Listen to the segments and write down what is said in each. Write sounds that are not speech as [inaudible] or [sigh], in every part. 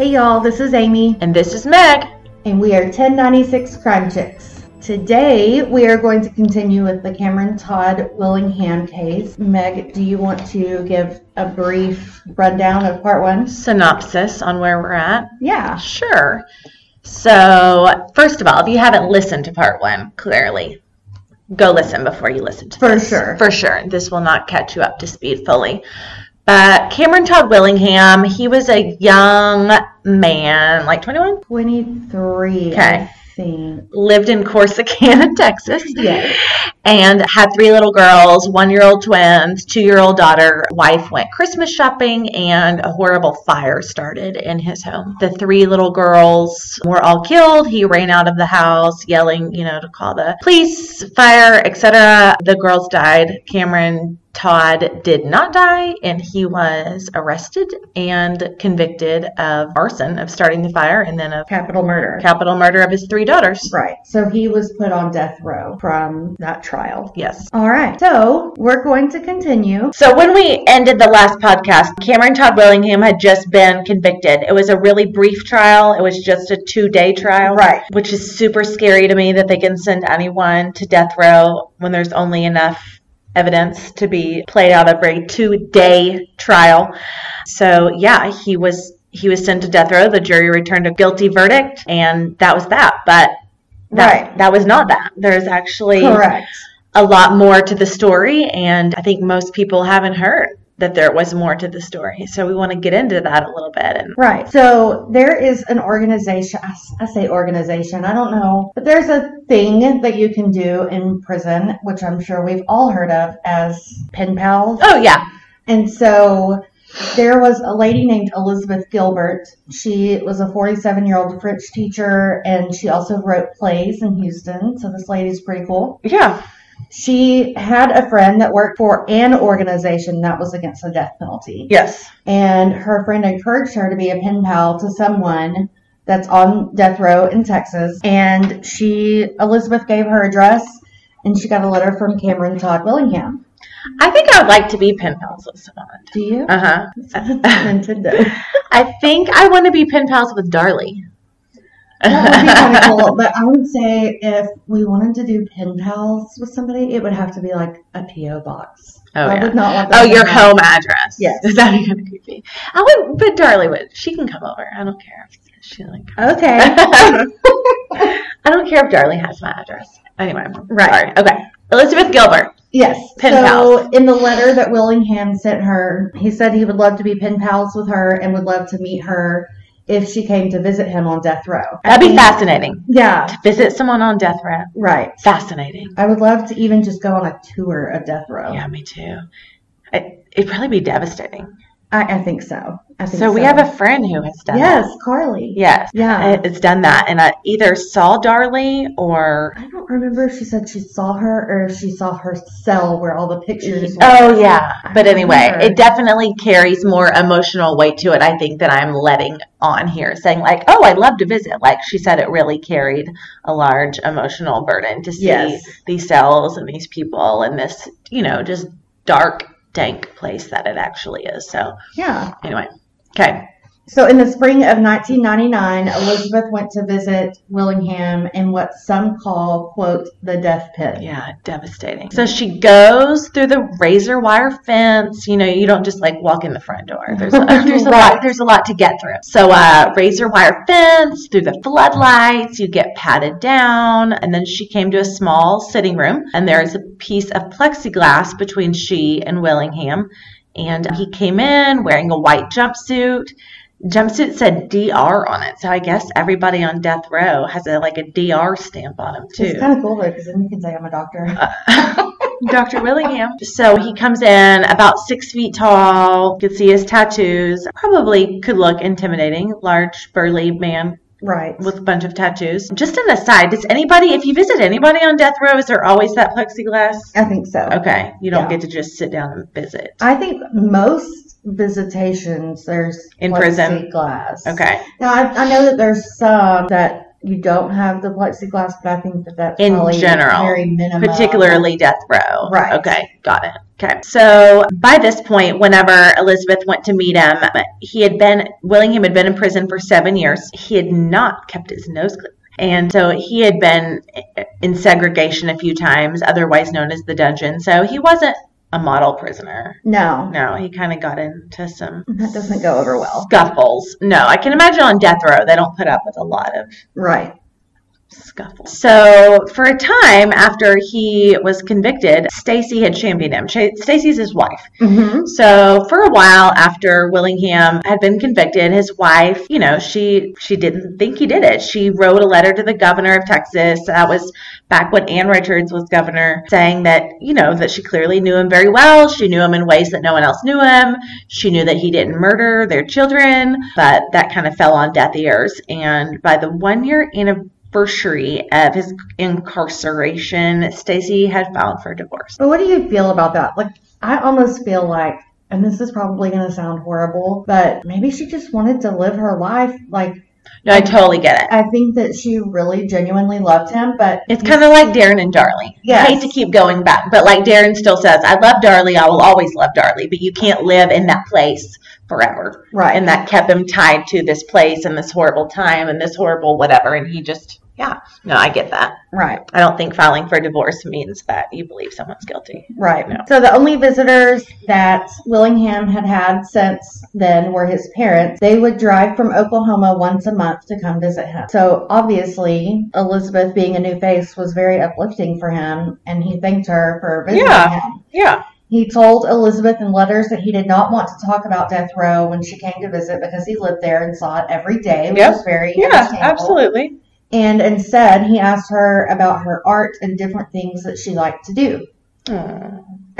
Hey y'all, this is Amy, And this is Meg. and we are 1096 Crime Chicks. Today we are going to continue with the Cameron Todd Willingham case. Meg, do you want to give a brief rundown of part one? Synopsis on where we're at. Yeah. Sure. So, first of all, if you haven't listened to part one, clearly, go listen before you listen to this. For this. sure. For sure. This will not catch you up to speed fully. But Cameron Todd Willingham, he was a young man, like 21, 23, Okay. Lived in Corsicana, [laughs] Texas. Yes. and had three little girls, one year old twins, two year old daughter. Wife went Christmas shopping, and a horrible fire started in his home. The three little girls were all killed. He ran out of the house yelling, you know, to call the police, fire, etc. The girls died. Cameron Todd did not die, and he was arrested and convicted of arson, of starting the fire, and then of Capital murder. capital murder of his three daughters. Right. So he was put on death row from that trial. Yes. All right. So we're going to continue. So when we ended the last podcast, Cameron Todd Willingham had just been convicted. It was a really brief trial. It was just a two-day trial. Right. Which is super scary to me that they can send anyone to death row when there's only enough evidence to be played out over a two-day trial. So yeah, he was he was sent to death row. The jury returned a guilty verdict, and that was that. But that, Right. that was not that. There's actually Correct. a lot more to the story, and I think most people haven't heard that there was more to the story. So we want to get into that a little bit. And Right. So there is an organization. I say organization. I don't know, but there's a thing that you can do in prison, which I'm sure we've all heard of as pen pals. oh yeah, And so there was a lady named Elizabeth Gilbert. She was a 47 year old French teacher, and she also wrote plays in Houston. So this lady's pretty cool. yeah, She had a friend that worked for an organization that was against the death penalty. yes, and her friend encouraged her to be a pen pal to someone that's on death row in Texas. And she, Elizabeth gave her address, and she got a letter from Cameron Todd Willingham. I think I would like to be pen pals with someone. Do you? Uh huh. [laughs] [laughs] I think I want to be pen pals with Darlie. That would be kind of [laughs] cool. But I would say if we wanted to do pen pals with somebody, it would have to be like a PO box. Oh, I yeah. would not want. Oh, your home address. Yes. [laughs] That'd be kind of creepy. I would, but Darlie would. She can come over. I don't care if she like. Okay. [laughs] I don't care if Darlie has my address. Anyway, Right. Sorry. Okay. Elizabeth Gilbert. Yes. Pen so pals. in the letter that Willingham sent her, he said he would love to be pen pals with her and would love to meet her if she came to visit him on death row. That'd be fascinating. Yeah, To Visit someone on death row. right. Fascinating. I would love to even just go on a tour of death row. Yeah, me too. It, it'd probably be devastating. I, I think so. I think So we have a friend who has done yes, that. Carly. Yes. Yeah. It's done that. And I either saw Darlie or. I don't remember if she said she saw her or if she saw her cell where all the pictures. were. Oh, yeah. I But anyway, remember. it definitely carries more emotional weight to it, I think, that I'm letting on here, saying, like, oh, I'd love to visit. Like she said, it really carried a large emotional burden to see Yes. these cells and these people and this, you know, just dark, dank place that it actually is. So, Yeah. anyway. Okay. So in the spring of 1999, Elizabeth went to visit Willingham in what some call, quote, the death pit. Yeah, devastating. So she goes through the razor wire fence. You know, you don't just like walk in the front door. There's a, [laughs] there's a Right. lot. There's a lot to get through. So uh, razor wire fence through the floodlights. You get patted down, and then she came to a small sitting room, and there is a piece of plexiglass between she and Willingham. And he came in wearing a white jumpsuit. Jumpsuit said DR on it, so I guess everybody on death row has a like a DR stamp on them too. It's kind of cool though, because then you can say I'm a doctor. [laughs] Dr. Willingham. So he comes in about six feet tall. You can see his tattoos. Probably could look intimidating. Large, burly man right. with a bunch of tattoos. Just an aside, does anybody, if you visit anybody on death row, is there always that plexiglass? I think so. Okay, you don't Yeah. get to just sit down and visit. I think most visitations there's In prison? glass. Okay. Now I, I know that there's some that you don't have the plexiglass, but I think that that's In probably general, very minimum. particularly death row. Right. Okay, got it. Okay. So by this point, whenever Elizabeth went to meet him, he had been, Willingham had been in prison for seven years. He had not kept his nose clean. And so he had been in segregation a few times, otherwise known as the dungeon. So he wasn't a model prisoner. No, No, he kind of got into some that doesn't go over well. scuffles. No, I can imagine on death row, they don't put up with a lot of Right. Scuffle. So, for a time after he was convicted, Stacy had championed him. Stacy's his wife. Mm-hmm. So, for a while after Willingham had been convicted, his wife, you know, she she didn't think he did it. She wrote a letter to the governor of Texas. That was back when Ann Richards was governor, saying that, you know, that she clearly knew him very well. She knew him in ways that no one else knew him. She knew that he didn't murder their children, but that kind of fell on deaf ears. And by the one year anniversary of his incarceration, Stacy had filed for divorce. But what do you feel about that? Like, I almost feel like, and this is probably going to sound horrible, but maybe she just wanted to live her life. Like, No, I totally get it. I think that she really genuinely loved him, but It's kind of like Darren and Darlie. Yes. I hate to keep going back, but like Darren still says, I love Darlie. I will always love Darlie, but you can't live in that place forever. right. And that kept him tied to this place and this horrible time and this horrible whatever. And he just, yeah, no, I get that. right. I don't think filing for a divorce means that you believe someone's guilty. Right. No. So the only visitors that Willingham had had since then were his parents. They would drive from Oklahoma once a month to come visit him. So obviously, Elizabeth being a new face was very uplifting for him, and he thanked her for visiting Yeah. him. Yeah. He told Elizabeth in letters that he did not want to talk about death row when she came to visit because he lived there and saw it every day, which Yep. was very Yeah, absolutely. And instead, he asked her about her art and different things that she liked to do.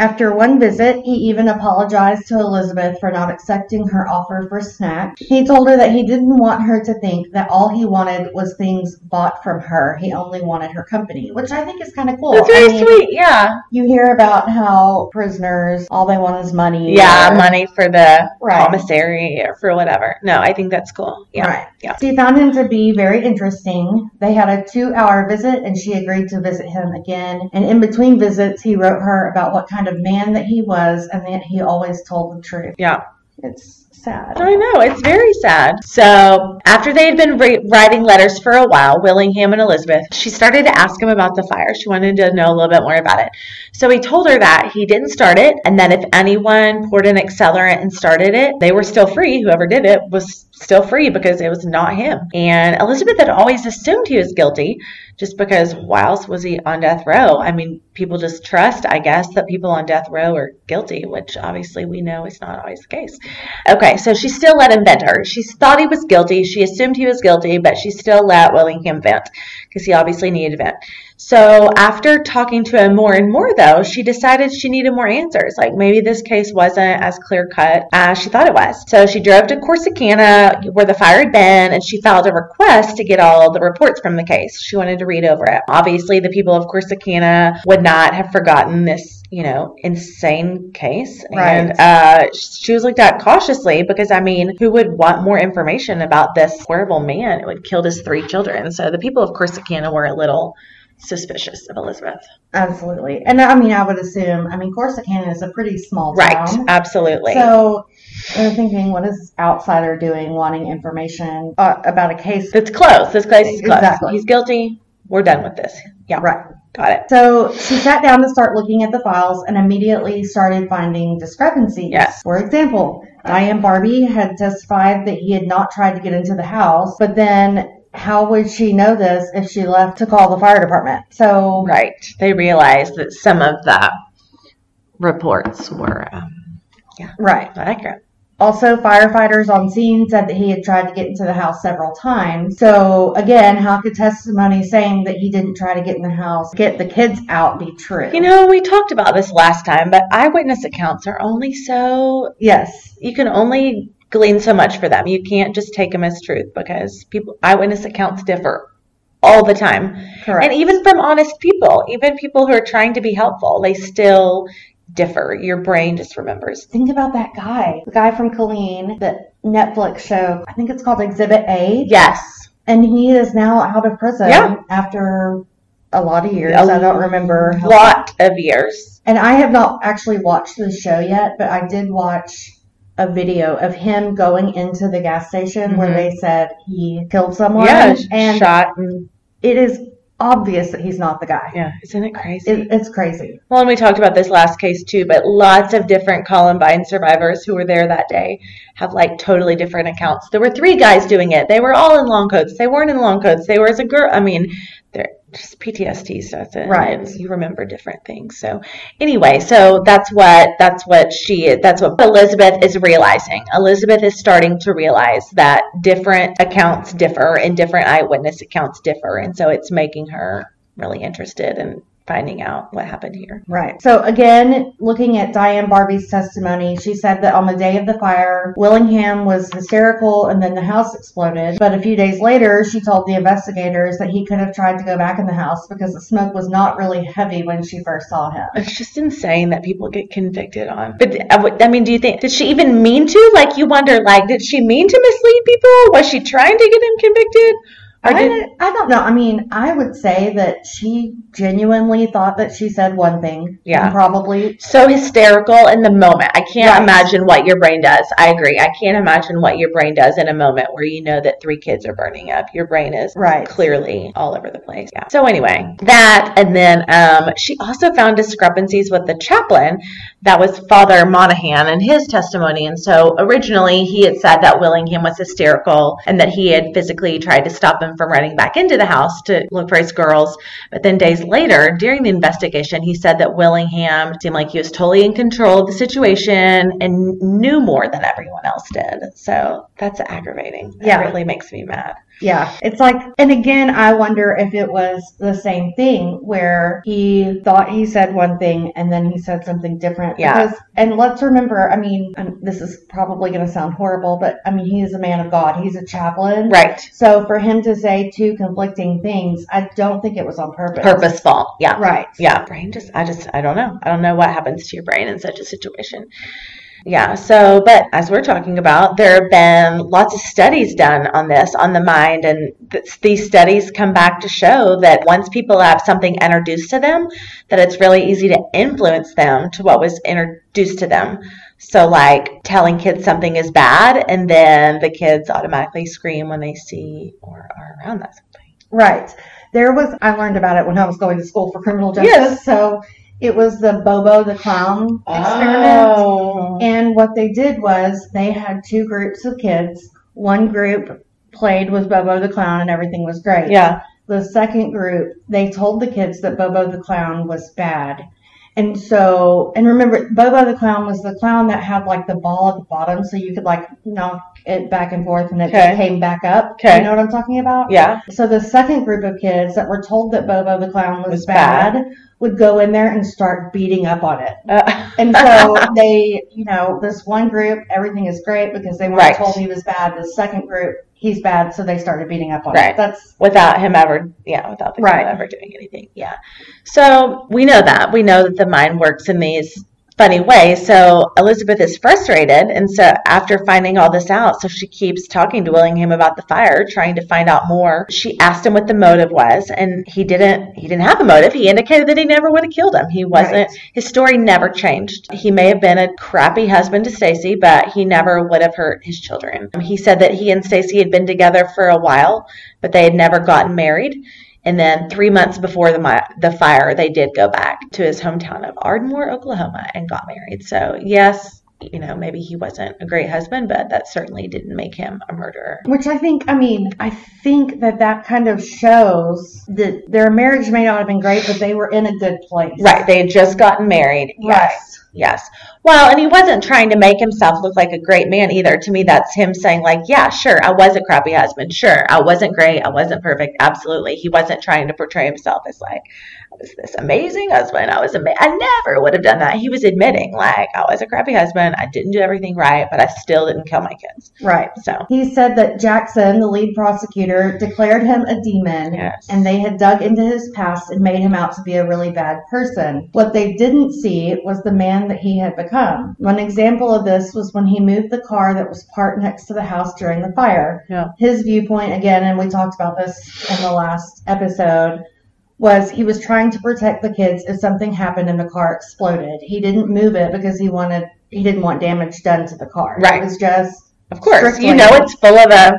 After one visit, he even apologized to Elizabeth for not accepting her offer for a snack. He told her that he didn't want her to think that all he wanted was things bought from her. He only wanted her company, which I think is kind of cool. That's I very mean, sweet. Yeah. You hear about how prisoners, all they want is money. Yeah, or- money for the Right. commissary or for whatever. No, I think that's cool. Yeah. Right. Yeah. She found him to be very interesting. They had a two hour visit and she agreed to visit him again. And in between visits, he wrote her about what kind of man that he was and that he always told the truth. Yeah. It's sad. I know, it's very sad. So, after they had been ri- writing letters for a while, Willingham and Elizabeth, she started to ask him about the fire. She wanted to know a little bit more about it. So, he told her that he didn't start it, and that if anyone poured an accelerant and started it, they were still free. Whoever did it was still free because it was not him. And Elizabeth had always assumed he was guilty just because why else was he on death row? I mean, people just trust, I guess, that people on death row are guilty, which obviously we know is not always the case. Okay, so she still let him vent her. She thought he was guilty. She assumed he was guilty, but she still let Willingham vent because he obviously needed to vent. So after talking to him more and more, though, she decided she needed more answers. Like maybe this case wasn't as clear cut as she thought it was. So she drove to Corsicana, where the fire had been, and she filed a request to get all the reports from the case. She wanted to read over it. Obviously, the people of Corsicana would not have forgotten this, you know, insane case. And Right. uh, she was looked at cautiously because, I mean, who would want more information about this horrible man who had killed his three children? So the people of Corsicana were a little suspicious of Elizabeth. Absolutely. And I mean, I would assume, I mean, Corsicana is a pretty small town. Right, absolutely. So they're thinking, what is this outsider doing wanting information uh, about a case? That's close. This case is close. Exactly. He's guilty. We're done with this. Yeah, Right. got it. So she sat down to start looking at the files and immediately started finding discrepancies. Yes. For example, Diane Barbee had testified that he had not tried to get into the house, but then how would she know this if she left to call the fire department? So Right. They realized that some of the reports were um, yeah right. not accurate. Also, firefighters on scene said that he had tried to get into the house several times. So, again, how could testimony saying that he didn't try to get in the house, get the kids out, be true? You know, we talked about this last time, but eyewitness accounts are only so yes, you can only glean so much for them. You can't just take them as truth because people eyewitness accounts differ all the time. correct. And even from honest people, even people who are trying to be helpful, they still differ. Your brain just remembers. Think about that guy, the guy from Colleen, the Netflix show. I think it's called Exhibit A. Yes. And he is now out of prison Yeah. after a lot of years. A I don't remember how lot of years. And I have not actually watched the show yet, but I did watch a video of him going into the gas station where Mhm. they said he killed someone. Yeah, and shot and it is obvious that he's not the guy. yeah, isn't it crazy? It, it's crazy. Well, and we talked about this last case too, but lots of different Columbine survivors who were there that day have like totally different accounts. There were three guys doing it. They were all in long coats. They weren't in long coats. They were as a girl. I mean, they're just PTSD stuff. And Right. You remember different things. So anyway, so that's what that's what she that's what Elizabeth is realizing. Elizabeth is starting to realize that different accounts differ and different eyewitness accounts differ, and so it's making her really interested in finding out what happened here. Right. So again, looking at Diane Barbee's testimony, she said that on the day of the fire, Willingham was hysterical and then the house exploded. But a few days later, she told the investigators that he could have tried to go back in the house because the smoke was not really heavy when she first saw him. It's just insane that people get convicted on. But I I mean, do you think did she even mean to? Like, you wonder, like, did she mean to mislead people? Was she trying to get him convicted? Or did I, I don't know. I mean, I would say that she genuinely thought that she said one thing. Yeah. Probably. so hysterical in the moment? I can't Right. imagine what your brain does. I agree. I can't imagine what your brain does in a moment where you know that three kids are burning up. Your brain is Right. clearly all over the place. Yeah. So anyway, that and then um, she also found discrepancies with the chaplain. That was Father Monahan and his testimony. And so originally he had said that Willingham was hysterical and that he had physically tried to stop him from running back into the house to look for his girls. But then days later, during the investigation, he said that Willingham seemed like he was totally in control of the situation and knew more than everyone else did. So that's aggravating. Yeah. really makes me mad. Yeah. It's like, and again, I wonder if it was the same thing where he thought he said one thing and then he said something different. Yeah. Because, and let's remember, I mean, this is probably going to sound horrible, but I mean, he is a man of God. He's a chaplain. Right. So for him to say two conflicting things, I don't think it was on purpose. Purposeful. Yeah. Right. Yeah. Brain just, I just, I don't know. I don't know what happens to your brain in such a situation. Yeah. So, but as we're talking about, there have been lots of studies done on this, on the mind, and th- these studies come back to show that once people have something introduced to them, that it's really easy to influence them to what was introduced to them. So, like telling kids something is bad, and then the kids automatically scream when they see or are around that something. Right. There was, I learned about it when I was going to school for criminal justice. Yes. So it was the Bobo the Clown experiment. Oh. And what they did was they had two groups of kids. One group played with Bobo the Clown and everything was great. Yeah. The second group, they told the kids that Bobo the Clown was bad. And so, and remember, Bobo the Clown was the clown that had like the ball at the bottom so you could like knock it back and forth and it Okay. came back up. Okay. You know what I'm talking about? Yeah. So the second group of kids that were told that Bobo the Clown was, Was bad, bad. Would go in there and start beating up on it. Uh, And so [laughs] they, you know, this one group, everything is great because they weren't Right. told he was bad. The second group, he's bad, so they started beating up on Right. it. That's without him ever, yeah, without the right. ever doing anything. Yeah. So we know that. We know that the mind works in these funny way. So Elizabeth is frustrated. And so after finding all this out, so she keeps talking to Willingham about the fire, trying to find out more. She asked him what the motive was, and he didn't he didn't have a motive. He indicated that he never would have killed him. He wasn't Right. his story never changed. He may have been a crappy husband to Stacy, but he never would have hurt his children. He said that he and Stacy had been together for a while, but they had never gotten married. And then three months before the the fire, they did go back to his hometown of Ardmore, Oklahoma, and got married. So yes, you know maybe he wasn't a great husband, but that certainly didn't make him a murderer. which I think. I mean, I think that that kind of shows that their marriage may not have been great, but they were in a good place. Right? They had just gotten married. Yes. Yes. Well, and he wasn't trying to make himself look like a great man either. To me, that's him saying, like, yeah, sure, I was a crappy husband. Sure, I wasn't great. I wasn't perfect. Absolutely. He wasn't trying to portray himself as like, was this amazing husband. I was ama- I never would have done that. He was admitting, like, I was a crappy husband. I didn't do everything right, but I still didn't kill my kids. Right. So, He said that Jackson, the lead prosecutor, declared him a demon yes. and they had dug into his past and made him out to be a really bad person. What they didn't see was the man man that he had become. One example of this was when he moved the car that was parked next to the house during the fire. Yeah. His viewpoint, again, and we talked about this in the last episode, was he was trying to protect the kids if something happened and the car exploded. He didn't move it because he wanted he didn't want damage done to the car. Right. It was just Of course, you know it's full of a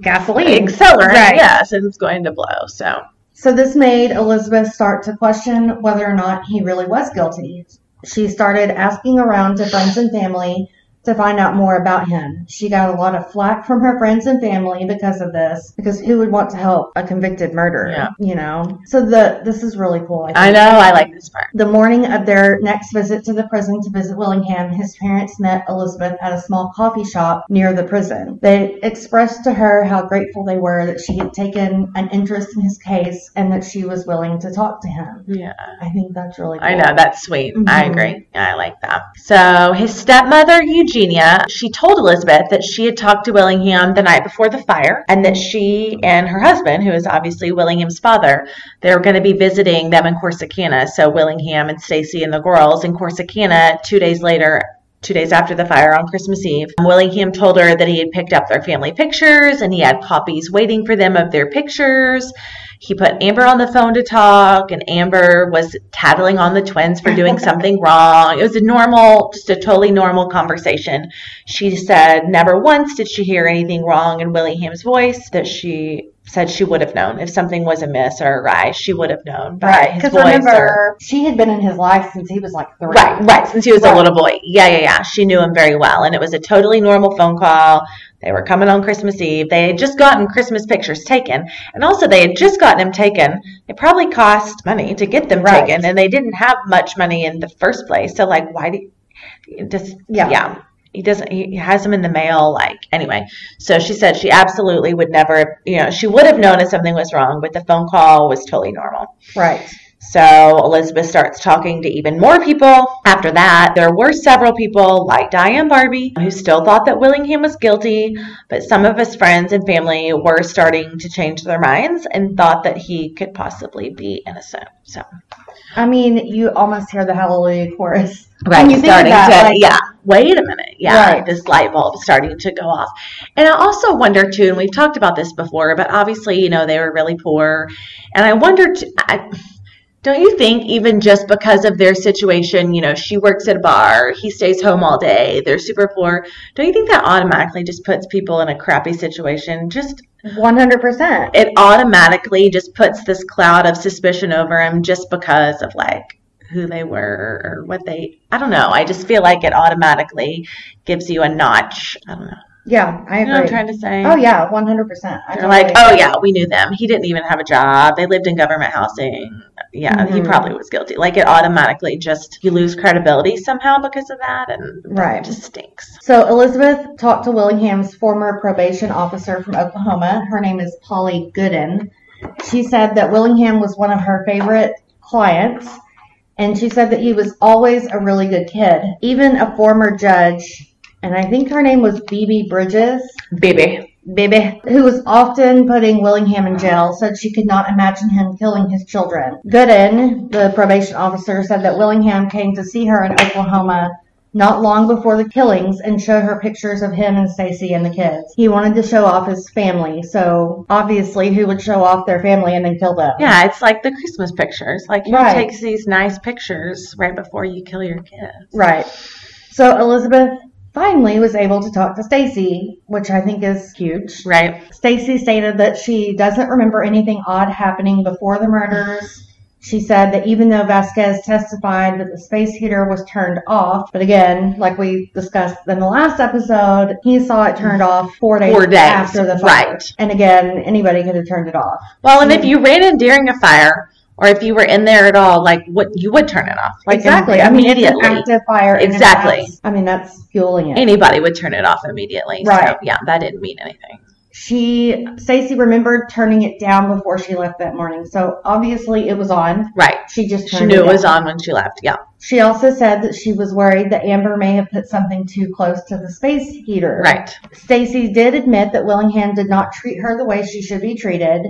gasoline. accelerant. Right. Yes, and it's going to blow. So So this made Elizabeth start to question whether or not he really was guilty. She started asking around to friends and family to find out more about him. She got a lot of flack from her friends and family because of this, because who would want to help a convicted murderer? Yeah. You know? So the this is really cool. I, think. I know I like this part. The morning of their next visit to the prison to visit Willingham, his parents met Elizabeth at a small coffee shop near the prison. They expressed to her how grateful they were that she had taken an interest in his case and that she was willing to talk to him. Yeah. I think that's really cool. I know that's sweet. I Mhm. agree. I like that. So his stepmother Eugenia, she told Elizabeth that she had talked to Willingham the night before the fire, and that she and her husband, who is obviously Willingham's father, they were going to be visiting them in Corsicana. So Willingham and Stacy and the girls in Corsicana two days later. Two days after the fire on Christmas Eve, Willingham told her that he had picked up their family pictures and he had copies waiting for them of their pictures. He put Amber on the phone to talk, and Amber was tattling on the twins for doing [laughs] something wrong. It was a normal, just a totally normal conversation. She said never once did she hear anything wrong in Willingham's voice, that she said she would have known if something was amiss or awry. She would have known by Right, his because voice. remember, or, she had been in his life since he was like three. Right, right. Since he was Right. a little boy. Yeah, yeah, yeah. She knew him very well. And it was a totally normal phone call. They were coming on Christmas Eve. They had just gotten Christmas pictures taken. And also, they had just gotten them taken. It probably cost money to get them Right. taken. And they didn't have much money in the first place. So, like, why do you just, Yeah. yeah. He doesn't, he has them in the mail. Like, anyway. So she said she absolutely would never, you know, she would have known if something was wrong, but the phone call was totally normal. Right. So Elizabeth starts talking to even more people. After that, there were several people like Diane Barbee who still thought that Willingham was guilty, but some of his friends and family were starting to change their minds and thought that he could possibly be innocent. So I mean, you almost hear the hallelujah chorus. Right, starting that, to like- yeah. Wait a minute, yeah. Right. This light bulb is starting to go off, and I also wonder too. And we've talked about this before, but obviously, you know, they were really poor, and I wondered. I, don't you think even just because of their situation, you know, she works at a bar, he stays home all day, they're super poor. Don't you think that automatically just puts people in a crappy situation? Just 100%. it automatically just puts this cloud of suspicion over him just because of like who they were or what they I don't know. I just feel like it automatically gives you a notch. I don't know. Yeah, I You know what I'm trying to say? Oh, yeah, 100%. They're like, totally oh yeah, we knew them. He didn't even have a job. They lived in government housing. Yeah, he Mhm. probably was guilty. Like it automatically just you lose credibility somehow because of that, and Right. it just stinks. So Elizabeth talked to Willingham's former probation officer from Oklahoma. Her name is Polly Goodin. She said that Willingham was one of her favorite clients, and she said that he was always a really good kid. Even a former judge, and I think her name was Phoebe Bridges, Baby. Baby, who was often putting Willingham in jail, said she could not imagine him killing his children. Goodin, the probation officer, said that Willingham came to see her in Oklahoma not long before the killings and showed her pictures of him and Stacy and the kids. He wanted to show off his family, so obviously who would show off their family and then kill them? Yeah, it's like the Christmas pictures. Like who Right. takes these nice pictures right before you kill your kids? Right. So Elizabeth finally was able to talk to Stacy, which I think is huge. Right. Stacy stated that she doesn't remember anything odd happening before the murders. She said that even though Vasquez testified that the space heater was turned off, but again, like we discussed in the last episode, he saw it turned off four days, Four days, after the fire. right. And again, anybody could have turned it off. Well, and if you ran in during a fire, or if you were in there at all, like what you would turn it off. Like exactly. I mean, it's immediately. an active fire. Exactly. I mean, that's fueling it. Anybody would turn it off immediately. Right. So yeah, that didn't mean anything. she, Stacy remembered turning it down before she left that morning. So obviously it was on. Right. She just She knew it it was on when she left. Yeah. She also said that she was worried that Amber may have put something too close to the space heater. Right. Stacy did admit that Willingham did not treat her the way she should be treated.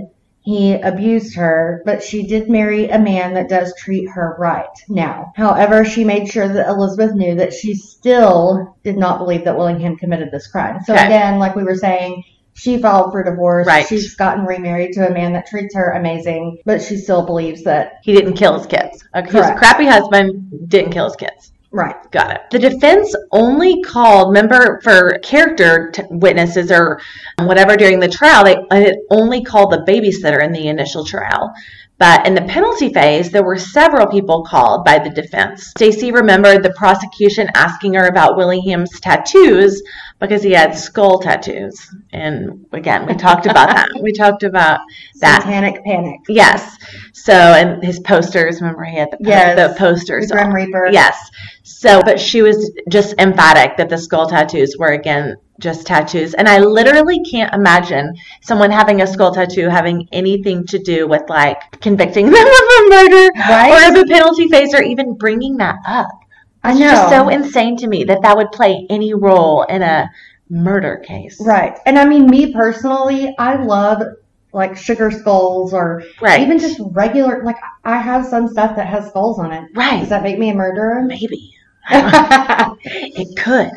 He abused her, but she did marry a man that does treat her right now. However, she made sure that Elizabeth knew that she still did not believe that Willingham committed this crime. So Okay. again, like we were saying, she filed for divorce. Right. She's gotten remarried to a man that treats her amazing, but she still believes that He didn't kill his kids. Okay, he was a Correct. crappy husband, didn't kill his kids. Right. Got it. The defense only called, remember, for character t- witnesses or whatever during the trial, they it only called the babysitter in the initial trial. But in the penalty phase, there were several people called by the defense. Stacy remembered the prosecution asking her about Willingham's tattoos because he had skull tattoos. And again, we talked about that. [laughs] We talked about that. Satanic panic. Yes. So, and his posters, remember he had the, po- Yes. the posters. The Grim. Reaper. Yes. So, but she was just emphatic that the skull tattoos were again just tattoos. And I literally can't imagine someone having a skull tattoo having anything to do with like convicting them [laughs] of a murder Right? or of a penalty phase or even bringing that up. I It's just so insane to me that that would play any role in a murder case. Right. And I mean, me personally, I love like sugar skulls or Right. even just regular, like I have some stuff that has skulls on it. right. Does that make me a murderer? Maybe. [laughs] It could.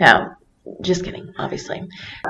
No, just kidding, obviously.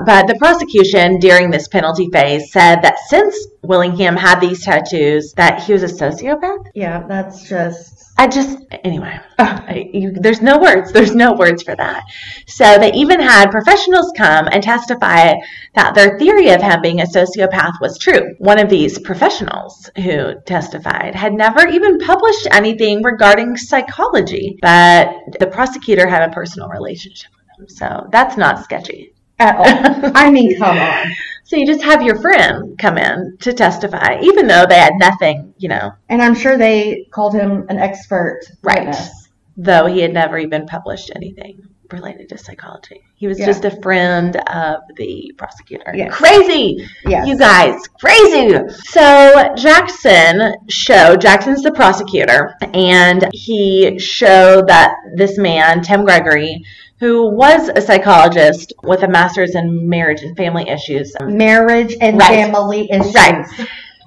But the prosecution during this penalty phase said that since Willingham had these tattoos, that he was a sociopath. Yeah, that's just. I just, anyway, uh, I, you, there's no words. There's no words for that. So they even had professionals come and testify that their theory of him being a sociopath was true. One of these professionals who testified had never even published anything regarding psychology, but the prosecutor had a personal relationship with him. So that's not sketchy. At all. I mean, come on. [laughs] So you just have your friend come in to testify, even though they had nothing, you know, And I'm sure they called him an expert Right. witness. though he had never even published anything related to psychology. He was Yeah. just a friend of the prosecutor. Yes. Crazy! Yes. You guys, crazy! So Jackson showed, Jackson's the prosecutor, and he showed that this man, Tim Gregory, who was a psychologist with a master's in marriage and family issues, Marriage and Right. family issues. Right.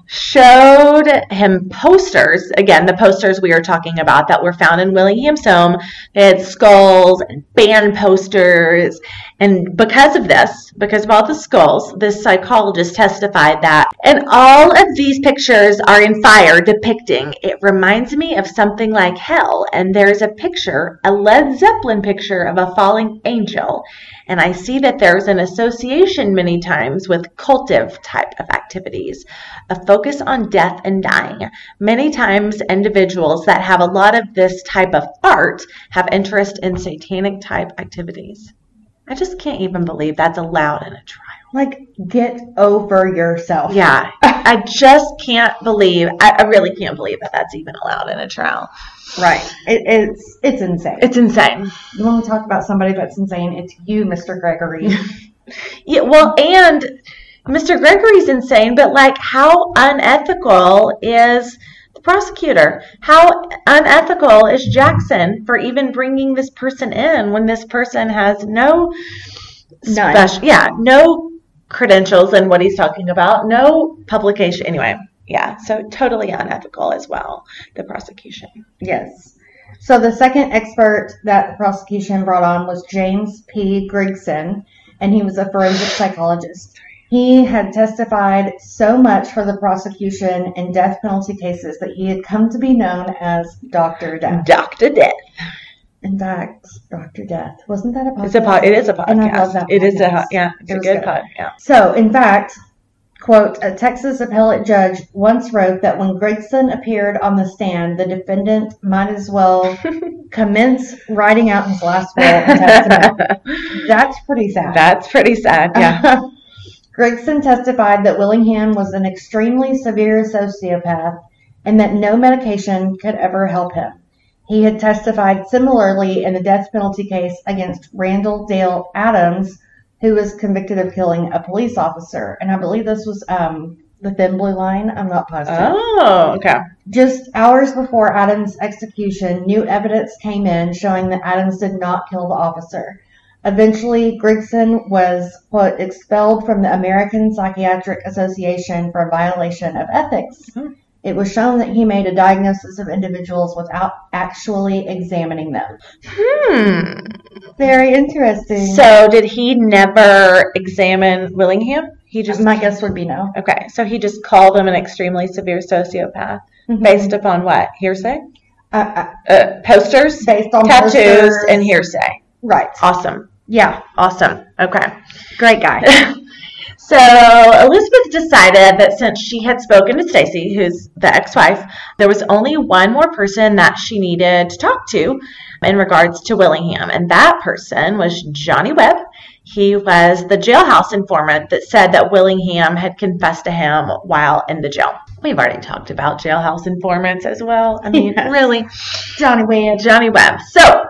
showed him posters. Again, the posters we were talking about that were found in Willingham's home. They had skulls and band posters. And because of this, because of all the skulls, this psychologist testified that, and all of these pictures are in fire depicting, it reminds me of something like hell. And there's a picture, a Led Zeppelin picture of a falling angel. And I see that there's an association many times with cultive type of activities, a focus on death and dying. Many times, individuals that have a lot of this type of art have interest in satanic type activities. I just can't even believe that's allowed in a trial. Like, get over yourself. Yeah, [laughs] I just can't believe, I, I really can't believe that that's even allowed in a trial. Right. It, it's it's insane. It's insane. you want to talk about somebody that's insane? It's you, Mr. Gregory. [laughs] Yeah, well, and Mr. Gregory's insane, but like, how unethical is prosecutor? How unethical is Jackson for even bringing this person in when this person has no None. special, yeah, no credentials in what he's talking about, no publication. Anyway, yeah, so totally unethical as well. The prosecution. Yes. So the second expert that the prosecution brought on was James P. Grigson, and he was a forensic psychologist. He had testified so much for the prosecution in death penalty cases that he had come to be known as Dr. Death. Doctor Death. In fact, Dr. Death. Wasn't that a podcast? It's a pod. It is a podcast. And I love that It is a yeah. It's It a good, good. pod. Yeah. So, in fact, quote, a Texas appellate judge once wrote that when Grigson appeared on the stand, the defendant might as well [laughs] commence writing out his last will and testament. [laughs] That's pretty sad. That's pretty sad. Yeah. [laughs] Grigson testified that Willingham was an extremely severe sociopath and that no medication could ever help him. He had testified similarly in the death penalty case against Randall Dale Adams, who was convicted of killing a police officer. And I believe this was um, the Thin Blue Line. I'm not positive. Oh, okay. Just hours before Adams' execution, new evidence came in showing that Adams did not kill the officer. Eventually, Grigson was, quote, expelled from the American Psychiatric Association for violation of ethics. Hmm. It was shown that he made a diagnosis of individuals without actually examining them. Hmm. Very interesting. So did he never examine Willingham? He just my guess would be no. okay. So he just called him an extremely severe sociopath Mhm. based upon what hearsay, Uh, uh, uh, posters, based on tattoos, posters. and hearsay. Right. Awesome, Yeah. awesome. Okay. Great guy. [laughs] So Elizabeth decided that since she had spoken to Stacy, who's the ex-wife, there was only one more person that she needed to talk to in regards to Willingham, and that person was Johnny Webb. He was the jailhouse informant that said that Willingham had confessed to him while in the jail. We've already talked about jailhouse informants as well. I mean, [laughs] really. Johnny Webb. Johnny Webb. So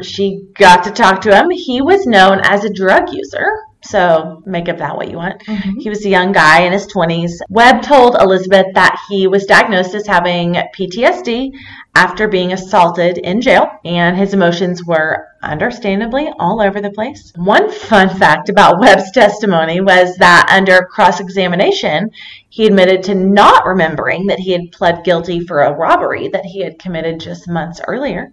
she got to talk to him. He was known as a drug user. So make of that what you want. Mhm. He was a young guy in his 20s. Webb told Elizabeth that he was diagnosed as having PTSD after being assaulted in jail, and his emotions were understandably all over the place. One fun fact about Webb's testimony was that under cross examination, he admitted to not remembering that he had pled guilty for a robbery that he had committed just months earlier.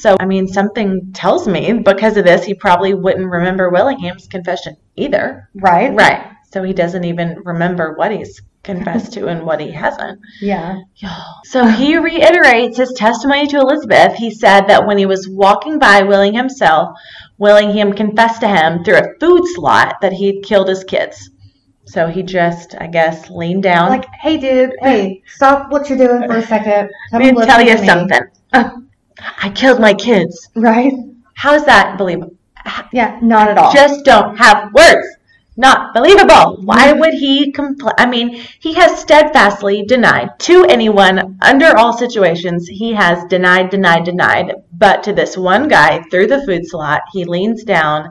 So, I mean, something tells me because of this, he probably wouldn't remember Willingham's confession either. Right. Right. So he doesn't even remember what he's confessed to and what he hasn't. Yeah. So he reiterates his testimony to Elizabeth. He said that when he was walking by Willingham himself, Willingham confessed to him through a food slot that he had killed his kids. So he just, I guess, leaned down. Like, hey, dude, hey, stop what you're doing for a second. Come Let me tell you me. something. [laughs] I killed my kids. Right? How is that believable? Yeah, not at all. just don't have words. Not believable. Why Mm-hmm. would he compl- I mean, he has steadfastly denied to anyone under all situations. He has denied, denied, denied. But to this one guy through the food slot, he leans down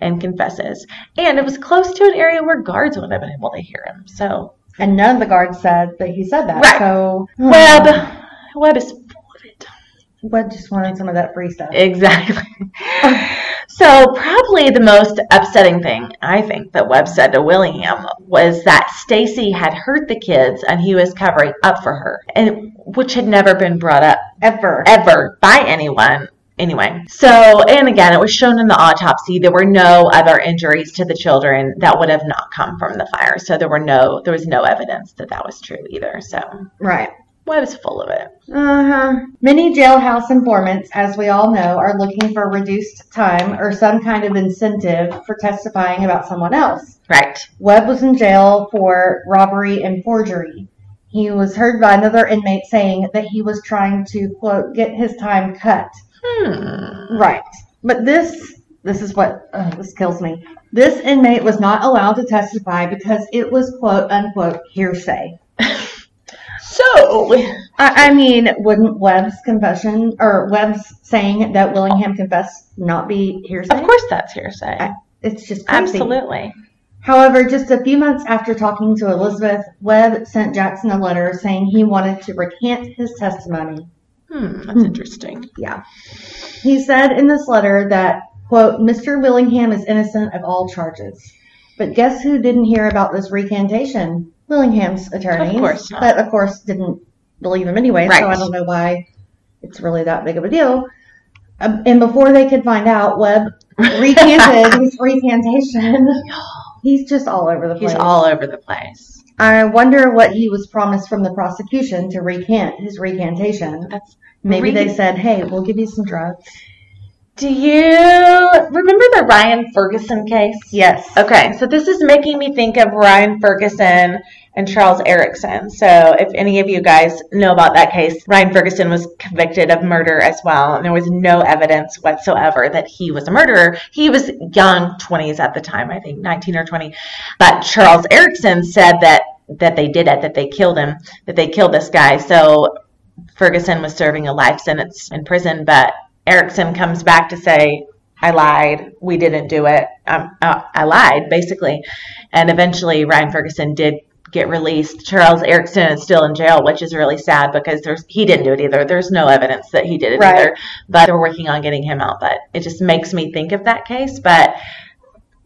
and confesses. And it was close to an area where guards would have been able to hear him. So and none of the guards said that he said that. Right. So, Webb, Webb is full of it. Webb just wanted some of that free stuff. Exactly. [laughs] so, probably the most upsetting thing I think that Webb said to William was that Stacy had hurt the kids and he was covering up for her, and which had never been brought up Ever. ever by anyone. Anyway, so and again, it was shown in the autopsy there were no other injuries to the children that would have not come from the fire. So there were no there was no evidence that that was true either. So Right. Webb's full of it. Uh-huh. Many jailhouse informants, as we all know, are looking for reduced time or some kind of incentive for testifying about someone else. Right. Webb was in jail for robbery and forgery. He was heard by another inmate saying that he was trying to, quote, get his time cut. Hmm. Right. But this, this is what, uh, this kills me. This inmate was not allowed to testify because it was, quote, unquote, hearsay. [laughs] So I, I mean, wouldn't Webb's confession or Webb's saying that Willingham confessed not be hearsay? Of course, that's hearsay. I- It's just crazy. Absolutely. However, just a few months after talking to Elizabeth, Webb sent Jackson a letter saying he wanted to recant his testimony. Hmm, that's interesting. Yeah. He said in this letter that, quote, Mr. Willingham is innocent of all charges. But guess who didn't hear about this recantation? Willingham's attorneys. Of course not. But of course didn't believe him anyway, so Right. I don't know why it's really that big of a deal. Um, and before they could find out, Webb [laughs] recanted his recantation. He's just all over the place. He's all over the place. I wonder what he was promised from the prosecution to recant his recantation. That's Maybe they said, "Hey, we'll give you some drugs." Do you remember the Ryan Ferguson case? Yes. Okay, so this is making me think of Ryan Ferguson and Charles Erickson. So, if any of you guys know about that case, Ryan Ferguson was convicted of murder as well, and there was no evidence whatsoever that he was a murderer. He was young, 20s at the time, I think, 19 or 20. But Charles Erickson said that that they did it, that they killed him, that they killed this guy. So, Ferguson was serving a life sentence in prison, but Erickson comes back to say, I lied. We didn't do it. Um, uh, I lied, basically. And eventually, Ryan Ferguson did get released. Charles Erickson is still in jail, which is really sad because there's he didn't do it either. There's no evidence that he did it Right. either. But they're working on getting him out. But it just makes me think of that case. But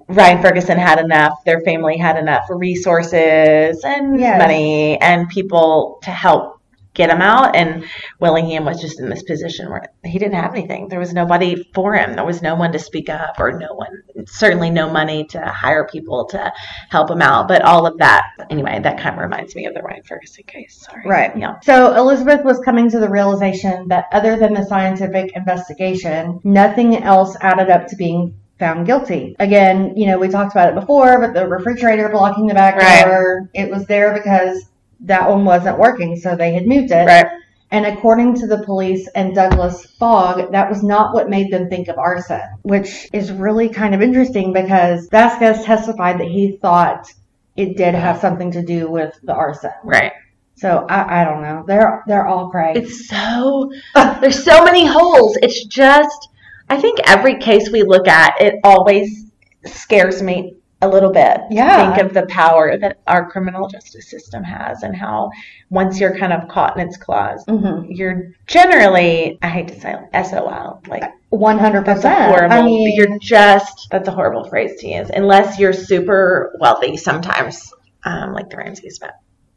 Ryan Ferguson had enough. Their family had enough resources and Yes. money and people to help get him out. And Willingham was just in this position where he didn't have anything. There was nobody for him. There was no one to speak up or no one, certainly no money to hire people to help him out. But all of that, anyway, that kind of reminds me of the Ryan Ferguson case. Sorry. Right. Yeah. So Elizabeth was coming to the realization that other than the scientific investigation, nothing else added up to being found guilty. Again, you know, we talked about it before, but the refrigerator blocking the back Right. door, it was there because that one wasn't working, so they had moved it. Right. And according to the police and Douglas Fogg, that was not what made them think of arson, which is really kind of interesting because Vasquez testified that he thought it did have something to do with the arson. Right. So I, I don't know. They're they're all crazy. It's so [laughs] there's so many holes. It's just I think every case we look at, it always scares me a little bit. Yeah. Think of the power that our criminal justice system has and how once you're kind of caught in its claws, Mhm. you're generally I hate to say SOL. Like One hundred that's a percent. horrible I mean, you're just that's a horrible phrase to use. Unless you're super wealthy sometimes, um, like the Ramseys, but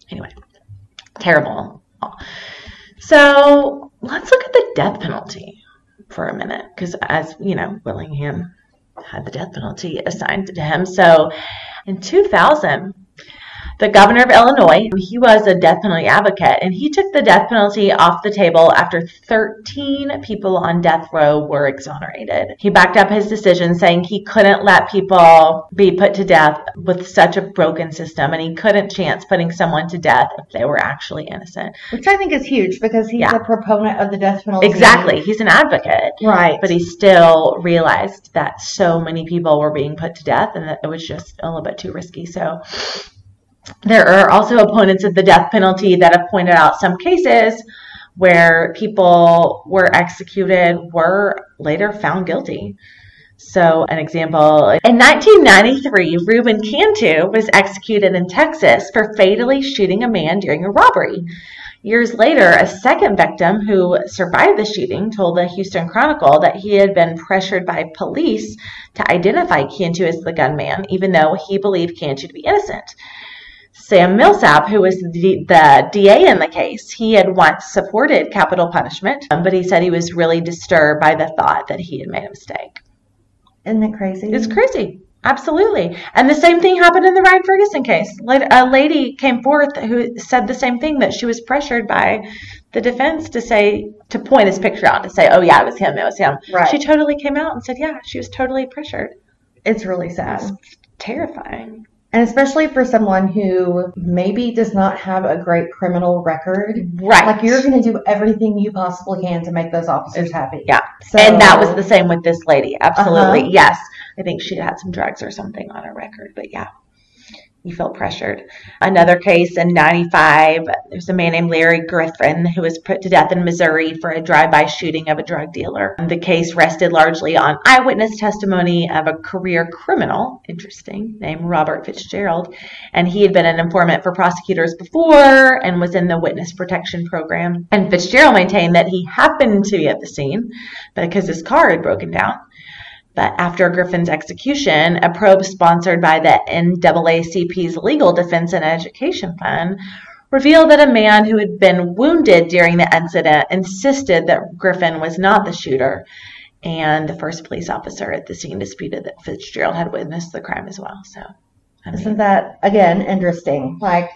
anyway. Terrible. So let's look at the death penalty for a minute, because as you know, Willingham had the death penalty assigned to him. So in 2000, the governor of Illinois, he was a death penalty advocate, and he took the death penalty off the table after 13 people on death row were exonerated. He backed up his decision, saying he couldn't let people be put to death with such a broken system, and he couldn't chance putting someone to death if they were actually innocent. which I think is huge because he's Yeah. a proponent of the death penalty. Exactly. He's an advocate. Right. But he still realized that so many people were being put to death and that it was just a little bit too risky. So there are also opponents of the death penalty that have pointed out some cases where people were executed were later found guilty. So, an example in 1993, Ruben Cantu was executed in Texas for fatally shooting a man during a robbery. Years later, a second victim who survived the shooting told the Houston Chronicle that he had been pressured by police to identify Cantu as the gunman, even though he believed Cantu to be innocent. Sam Millsap, who was the, the DA in the case, he had once supported capital punishment, um, but he said he was really disturbed by the thought that he had made a mistake. Isn't it crazy? It's crazy. Absolutely. And the same thing happened in the Ryan Ferguson case. A lady came forth who said the same thing that she was pressured by the defense to say, to point his picture out, to say, oh, yeah, it was him, it was him. Right. She totally came out and said, yeah, she was totally pressured. It's really sad. It's terrifying. And especially for someone who maybe does not have a great criminal record. Right. Like you're going to do everything you possibly can to make those officers happy. Yeah. So, and that was the same with this lady. Absolutely. Uh-huh. Yes. I think she'd had some drugs or something on her record, but yeah. You felt pressured. Another case in 95, there's a man named Larry Griffin who was put to death in Missouri for a drive-by shooting of a drug dealer. The case rested largely on eyewitness testimony of a career criminal, interesting, named Robert Fitzgerald, and he had been an informant for prosecutors before and was in the witness protection program. And Fitzgerald maintained that he happened to be at the scene because his car had broken down. But after Griffin's execution, a probe sponsored by the NAACP's Legal Defense and Education Fund revealed that a man who had been wounded during the incident insisted that Griffin was not the shooter. And the first police officer at the scene disputed that Fitzgerald had witnessed the crime as well. So, I mean, Isn't that again interesting? Like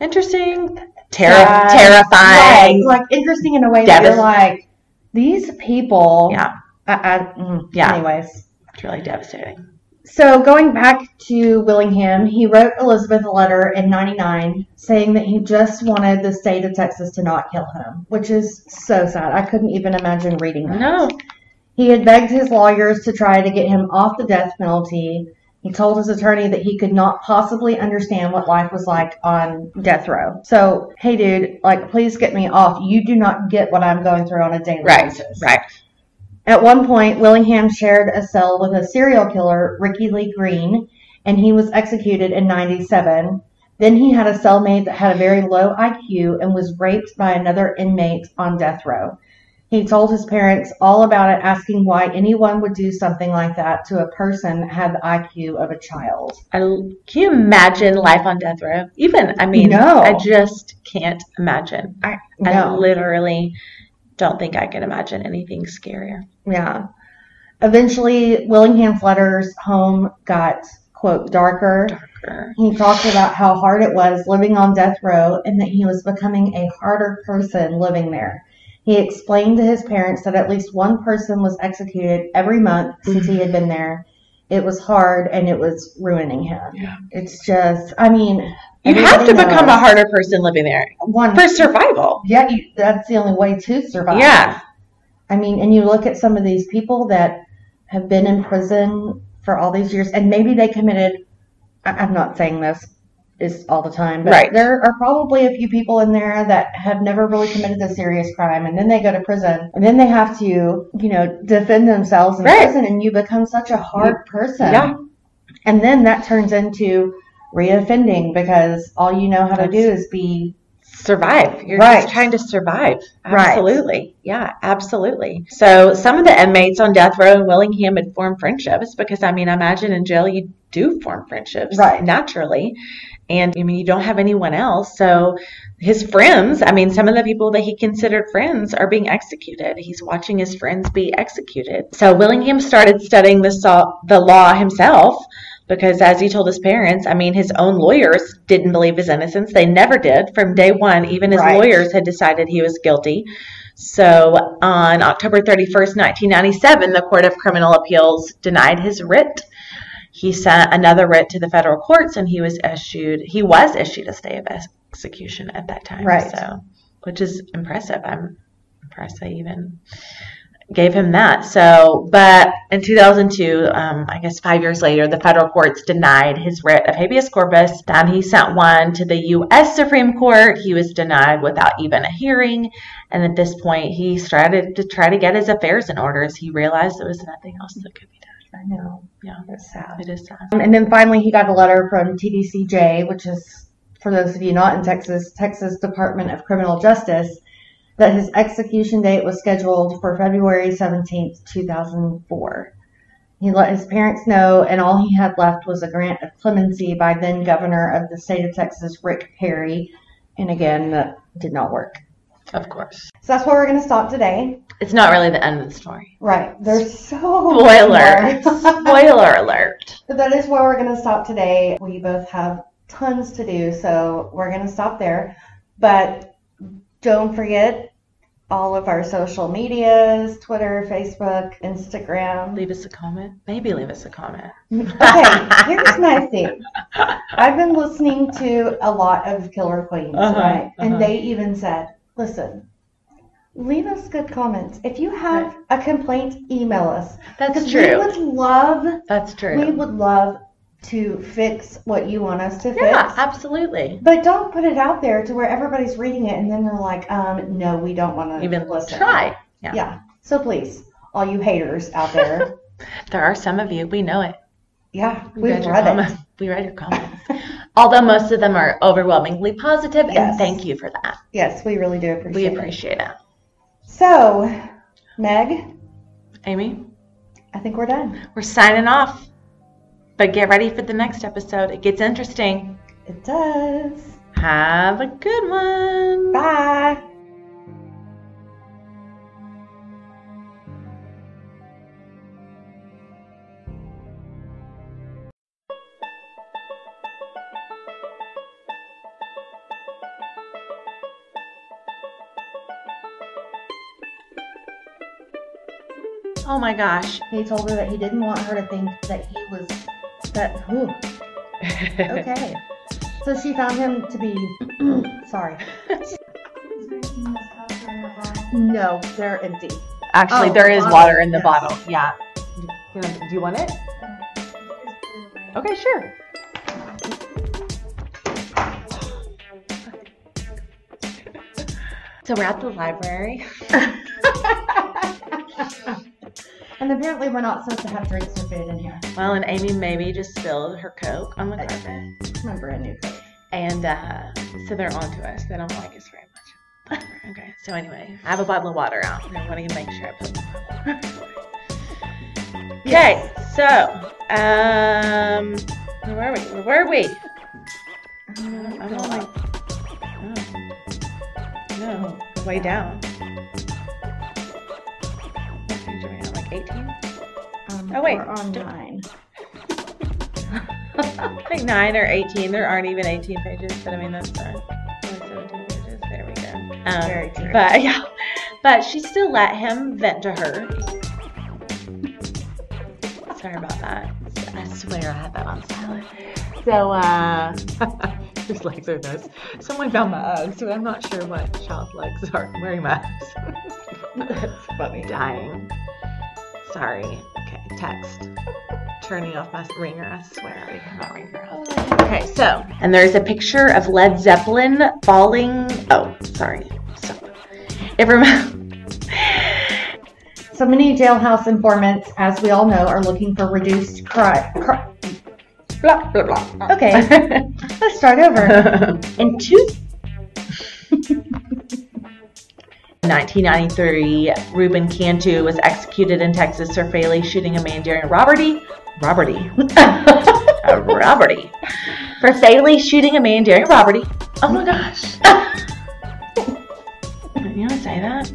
interesting, ter- sad, terrifying. Right, like interesting in a way that Devas- you're like these people. Yeah, I, I, mm, Yeah. Anyways, it's really devastating. So going back to Willingham, he wrote Elizabeth a letter in 99 saying that he just wanted the state of Texas to not kill him, which is so sad. I couldn't even imagine reading that. No, He had begged his lawyers to try to get him off the death penalty. He told his attorney that he could not possibly understand what life was like on death row. So, hey dude, like please get me off. You do not get what I'm going through on a daily basis. right, basis. right. At one point, Willingham shared a cell with a serial killer, Ricky Lee Green, and he was executed in 97. Then he had a cellmate that had a very low IQ and was raped by another inmate on death row. He told his parents all about it, asking why anyone would do something like that to a person that had the IQ of a child. I, can you imagine life on death row? Even, I mean, No. I just can't imagine. I, I literally don't think I can imagine anything scarier. Yeah. Eventually, Willingham's letters home got, quote, darker. Darker. He talked about how hard it was living on death row and that he was becoming a harder person living there. He explained to his parents that at least one person was executed every month since he had been there. It was hard and it was ruining him. Yeah. It's just, I mean, You have to everybody become a harder person living there one. for survival. Yeah, you, that's the only way to survive. Yeah. I mean, and you look at some of these people that have been in prison for all these years, and maybe they committed. I- I'm not saying this is all the time, but Right. there are probably a few people in there that have never really committed a serious crime, and then they go to prison, and then they have to, you know, defend themselves in Right. prison, and you become such a hard person. Yeah. And then that turns into reoffending because all you know how to do is be survive. You're Right. just trying to survive. Right. Absolutely. Yeah, absolutely. So some of the inmates on death row in Willingham had formed friendships because I mean, I imagine in jail you do form friendships Right. naturally. And I mean, you don't have anyone else. So his friends, I mean, some of the people that he considered friends are being executed. He's watching his friends be executed. So Willingham started studying the, the law himself because as he told his parents, I mean, his own lawyers didn't believe his innocence. They never did from day one. Even his Right. lawyers had decided he was guilty. So on October 31st, 1997, the Court of Criminal Appeals denied his writ. He sent another writ to the federal courts and he was issued he was issued a stay of execution at that time. Right. So which is impressive. I'm impressed they even gave him that. So, but in 2002, um, I guess five years later, the federal courts denied his writ of habeas corpus. Then he sent one to the U.S. Supreme Court. He was denied without even a hearing. And at this point, he started to try to get his affairs in order as he realized there was nothing else that could be done. I know. Yeah, It's sad. it is sad. And then finally, he got a letter from TDCJ, which is, for those of you not in Texas, Texas Department of Criminal Justice, that his execution date was scheduled for February 17th, 2004. He let his parents know, and all he had left was a grant of clemency by then governor of the state of Texas, Rick Perry. And again, that did not work. Of course. So that's where we're going to stop today. It's not really the end of the story. Right. There's so Spoiler. Spoiler alert. [laughs] But that is where we're going to stop today. We both have tons to do, so we're going to stop there. But don't forget all of our social medias Twitter, Facebook, Instagram. Leave us a comment. Maybe leave us a comment. Okay, [laughs] here's my thing. I've been listening to a lot of Killer Queens, Uh-huh, right? uh-huh. And they even said, listen, leave us good comments. If you have a complaint, email us. That's Because we true. would love That's true. We would love to fix what you want us to fix. yeah, absolutely. But don't put it out there to where everybody's reading it and then they're like, um, no, we don't want to Even listen. try. Yeah. Yeah. So please, all you haters out there, [laughs] There are some of you. We know it. yeah, We read your read it. comments. We read your comments. Although most of them are overwhelmingly positive, Yes. and thank you for that. Yes, we really do appreciate it. We it. appreciate it. So, Meg, Amy, I think we're done. we're signing off. But get ready for the next episode. It gets interesting. It does. Have a good one. Bye. Oh my gosh. He told her that he didn't want her to think that he was that. Whew, okay. so she found him to be. [clears throat] sorry. No, they're empty. Actually, Oh, there is bottle, water in the yes. bottle. Yeah. Do you want it? Okay, sure. So we're at the library. [laughs] and apparently, we're not supposed to have drinks or food in here. Well, and Amy maybe just spilled her Coke on the carpet. It's my brand new coat. And uh, so they're on to us. They don't like us very much. [laughs] okay. So anyway, I have a bottle of water out. and I want to make sure I put Okay, so um, where were we? Where were we? I'm on like, oh, no, way down. What page are we on? Like 18? Um, Oh, wait. On nine. [laughs] I think 9 or 18. There aren't even 18 pages, but I mean, that's fine. Only 17 pages. There we go. Um, Very true. But yeah, but she still let him vent to her. Sorry about that. I swear I had that on silent. So, uh, [laughs] just legs are those? Someone found my Uggs, so I'm not sure what child's legs are. Wearing my Uggs. [laughs] That's funny. Dying. Sorry. Okay, text. Turning off my ringer, I swear. I cannot ring her up. Okay, so. And there's a picture of Led Zeppelin falling. Oh, sorry. So, it rem- [laughs] So many jailhouse informants, as we all know, are looking for reduced crime. blah, blah, blah. Okay, [laughs] let's start over. [laughs] In two. 1993, Ruben Cantu was executed in Texas for fatally shooting a man during [laughs] a robbery. Robbery. robbery. For fatally shooting a man during a robbery. Oh my gosh. [laughs] you want to say that?